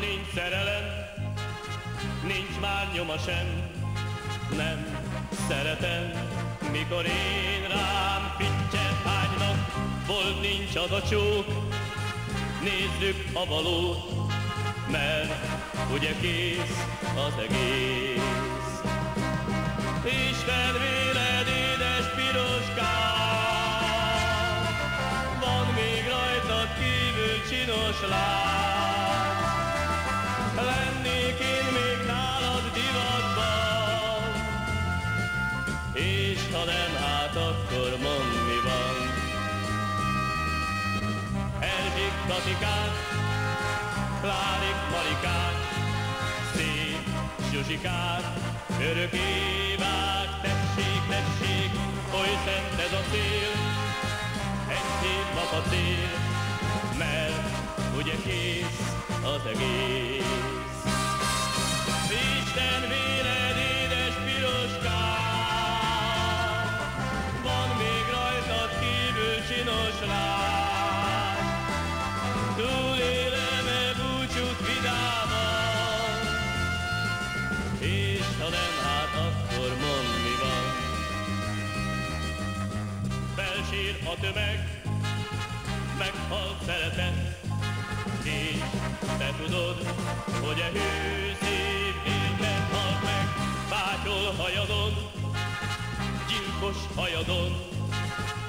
nincs szerelem, nincs már nyoma sem, nem szeretem, mikor én rám fittyen hánynak, volt nincs az a csók, nézzük a valót, mert ugye kész az egész. Isten véled, édes piroskám, van még rajtad kívül csinos láb. Katikát, Klárik Marikát, Szép Zsuzsikát, Örök Évát, tessék, tessék, oly szent ez a szél, egy szép nap a cél, mert ugye kész az egész. Isten véled, Felsír a tömeg, meghalt szeretet, és te tudod, hogy a hű szív érted halt meg, bátyol hajadon, gyilkos hajadon,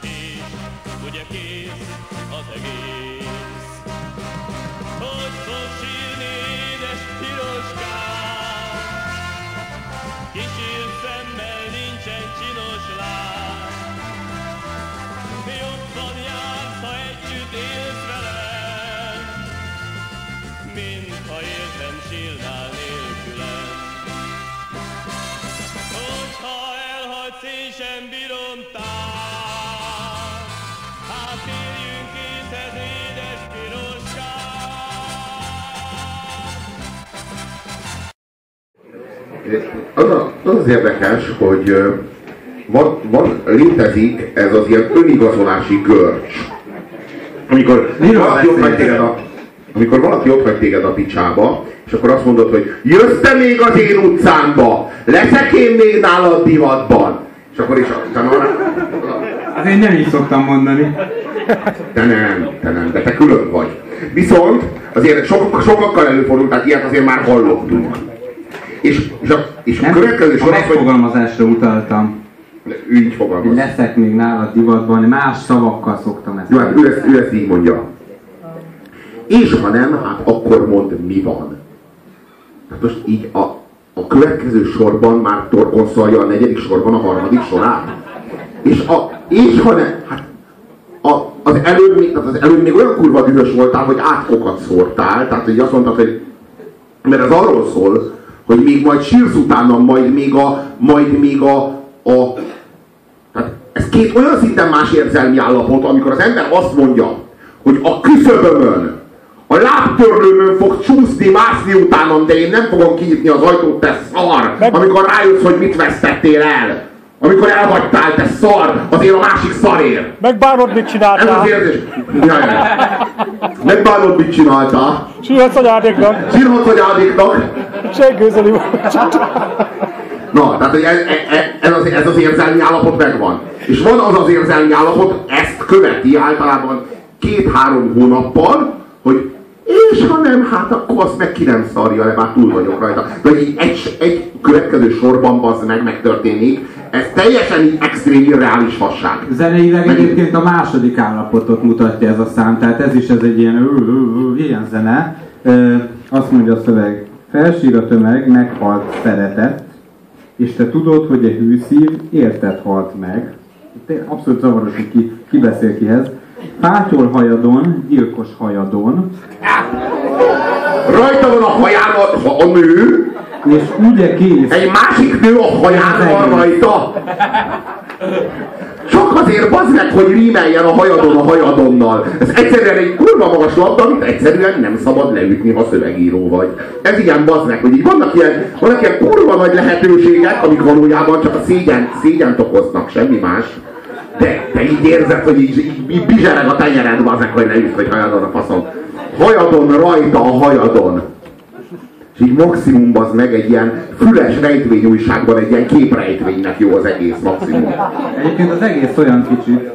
és ugye kész az egész. Ha értem sírnál nélkülem. Hogyha elhagysz, én sem bírom tár, hát térjünk készhez, édes piroskám. Az, a, az az érdekes, hogy van, van, létezik ez az ilyen önigazolási görcs. Amikor Miről valaki ott hagy beszélsz? téged a, amikor valaki ott hagy téged a picsába, és akkor azt mondod, hogy jössz te még az én utcámba, leszek én még nálad divatban. És akkor is utána arra, Azért nem így szoktam mondani. te nem, te nem, de te külön vagy. Viszont azért sok, sokakkal előfordult, tehát ilyet azért már hallottunk. És, és, a, és a Nem, következő a sor hogy megfogalmazásra utaltam. ő így Hogy fogalmaz. leszek még nálad divatban, más szavakkal szoktam ezt. Jó, hát ő ezt, ő ezt így mondja. És ha nem, hát akkor mondd, mi van. Hát most így a, a következő sorban már torkonszolja a negyedik sorban a harmadik sorát. És, a, és ha nem, hát a, az, előbb, még- tehát az előbb még olyan kurva dühös voltál, hogy átkokat szórtál, tehát hogy azt mondtad, hogy mert ez arról szól, hogy még majd sírsz utána, majd még a, majd még a, a tehát ez két olyan szinten más érzelmi állapot, amikor az ember azt mondja, hogy a küszöbömön, a lábtörlőmön fog csúszni, mászni utánam, de én nem fogom kinyitni az ajtót, te szar! Meg- Amikor rájössz, hogy mit vesztettél el! Amikor elhagytál, te szar! Azért a másik szarért! Megbánod, mit Ez az csináltál? érzés. Jaj. Megbánod, mit csináltál? Sírhatsz anyádéknak. Sírhatsz anyádéknak? Seggőzeli. Na, tehát ez, ez, az, ez az érzelmi állapot megvan. És van az az érzelmi állapot, ezt követi általában két-három hónappal, hogy és ha nem, hát akkor azt meg ki nem szarja le, már túl vagyok rajta. De hogy így egy, egy következő sorban az meg megtörténik, ez teljesen így extrém irreális fasság. Zeneileg Megint. egyébként a második állapotot mutatja ez a szám, tehát ez is ez egy ilyen, ö, ö, ö, ilyen zene. Ö, azt mondja a szöveg, felsír a tömeg, meghalt szeretet, és te tudod, hogy a hűszív érted halt meg. Itt abszolút zavaros, hogy ki, ki beszél kihez. Pátyol hajadon, gyilkos hajadon, Rajta van a haján a, a, nő, és ugye kész, egy másik nő a haján van rajta. Csak azért bazd meg, hogy rímeljen a hajadon a hajadonnal. Ez egyszerűen egy kurva magas labda, amit egyszerűen nem szabad leütni, ha szövegíró vagy. Ez ilyen bazd meg, hogy így vannak ilyen, vannak ilyen kurva nagy lehetőségek, amik valójában csak a szégyen, szégyent okoznak, semmi más. De te így érzed, hogy így, így, így bizsereg a tenyered, bazd meg, hogy leütsz, hogy hajadon a faszom. Hajadon rajta a hajadon. És így maximum az meg egy ilyen füles rejtvényújságban egy ilyen képrejtvénynek jó az egész maximum. Egyébként az egész olyan kicsit,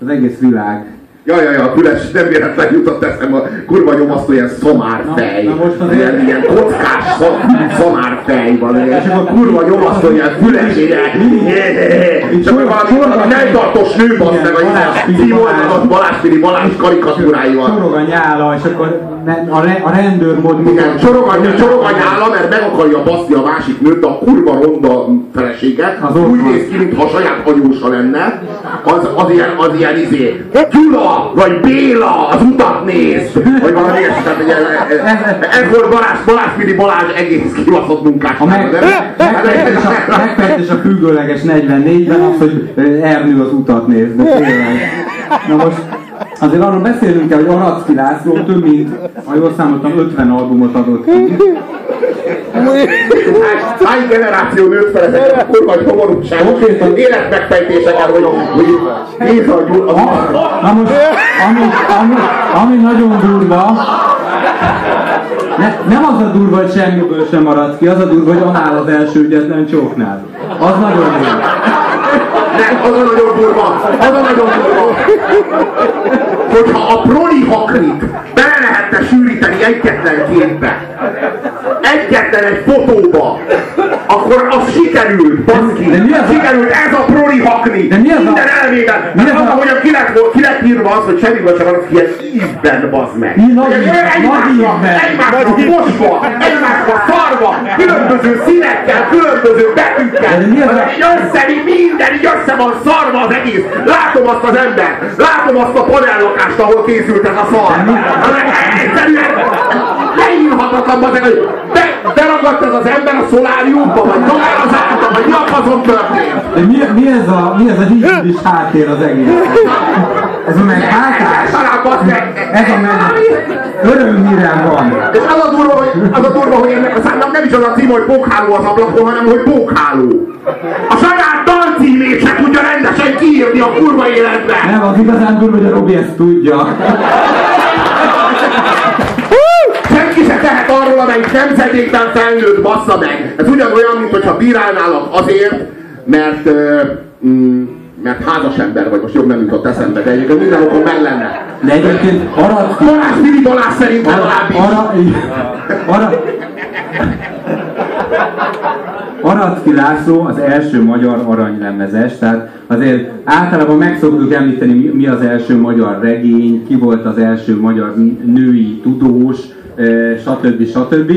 az egész világ. Ja, ja, ja, füles, nem véletlen jutott eszem a kurva nyomasztó ilyen szamárfej. Na, ilyen, ilyen kockás szam, szamárfej van. És akkor kurva nyomasztó ilyen füles, Csak sor- valami nem tartós nő, basz meg, a Fili színvonalat Balázs. Karikatúráival. Sorog a nyála, és akkor a, re, a rendőrmód Igen, csorog a, csorog a nyála, mert meg akarja baszni a másik nőt, de a kurva ronda felesége Az úgy néz ki, mintha saját anyósa lenne. Az, az ilyen, az ilyen izé, Gyula, vagy Béla, az utat néz, vagy valami ilyesmi. Volt Balázs, Balázs Fili Balázs egész kibaszott munkás. A meg, megfejtés a, függőleges 44-ben az, hogy Ernő az utat néz, de tényleg. Na most azért arról beszélünk kell, hogy Aracki László több mint, ha jól számoltam, 50 albumot adott ki. Hány- generáció nőtt fel ezeket a kurva nyomorúságos Konkrétan- életmegfejtéseket, hogy, hogy Géza Gyula, Na most, ami, ami, ami nagyon durva, ne, nem az a durva, hogy semmiből sem maradt ki, az a durva, hogy annál az első ügyetlen csóknál. Az nagyon durva. Nem, az a nagyon durva, az a nagyon durva. Hogyha a proli hakrit bele lehetne sűríteni egyetlen képbe, egyetlen egy fotóba, akkor az sikerült, baszki. Sikerült ez a proli hakni. De mi az a- Minden elvéden. mi Mi az az, a- hogy ki lett, írva az, hogy sem van, ilyen ízben, bazd meg. Nagy Hogy ízben, nagy ízben. Egymásra mosva, egymásra szarva, különböző színekkel, különböző betűkkel. De mi az a- Így össze, így minden, így össze van szarva az egész. Látom azt az embert, látom azt a panellakást, ahol készült ez a szar. Egyszerűen leírhatatlan, bazeg, hogy be, beragadt ez az ember a szoláriumba, vagy talán az által, vagy mi a fazon történt. De mi, mi ez a, mi ez a hibris háttér az egész? Ez a meghátás? Talán bazd meg. Ez a meg... Örömhírem van. És az a durva, hogy, az a durva, hogy ennek a számnak nem is az a cím, hogy pókháló az ablakon, hanem hogy pókháló. A saját dalcímét se tudja rendesen kiírni a kurva életben. Nem, az igazán durva, hogy a Robi ezt tudja. Nemzedékben felnőtt, bassza meg. Ez ugyanolyan, mint hogyha bírálnálak azért, mert, mm, mert házas ember vagy, most jobb nem jutott eszembe, de egyébként minden okon meg lenne. De egyébként Aracki... Balázs Balázs szerint legalábbis. Ara, ara, Aracki László az első magyar aranylemezes, tehát azért általában meg szoktuk említeni, mi- az első magyar regény, ki volt az első magyar női tudós, stb. stb.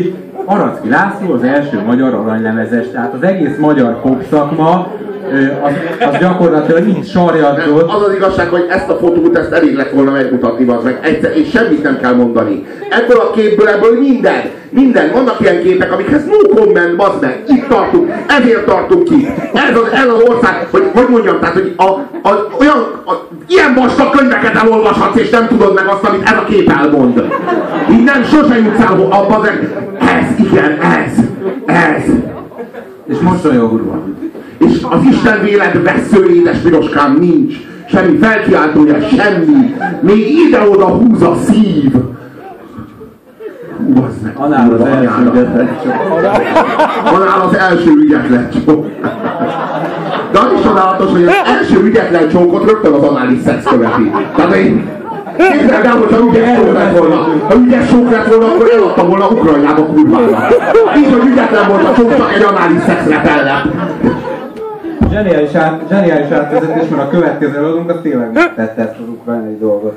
Aracki László az első magyar aranylemezes, tehát az egész magyar popszakma eh, az, az gyakorlatilag itt sarjadzott, Az az igazság, hogy ezt a fotót, ezt elég lett volna megmutatni, az meg egyszer, és semmit nem kell mondani. Ebből a képből, ebből minden, minden, vannak ilyen képek, amikhez no comment, bazd meg, itt tartunk, ezért tartunk ki. Ez az, ez az ország, hogy hogy mondjam, tehát, hogy a, a, olyan, a, ilyen vastag könyveket elolvashatsz, és nem tudod meg azt, amit ez a kép elmond. Így nem, sose jutsz el abba, az ez, igen, ez, ez. és mosolyogva. És az Isten véled vesző édes piroskám nincs. Semmi felkiáltója, semmi. Még ide-oda húz a szív. Hú, bazd meg. Annál az első ügyetlen Annál az első ügyetlen. De az is csodálatos, hogy az első ügyetlen csókot rögtön az anális szex követi. Tehát én Képzeld el, hogyha ügyes csók lett volna, ha ügyes csók lett volna, akkor eladta volna Ukrajnába kurvára. Így, hogy ügyetlen volt a csók, csak egy anális szexre fellep. Zseniális, át, zseniális átvezetés, mert a következő előadónk az tényleg megtette ezt az ukrajnai dolgot.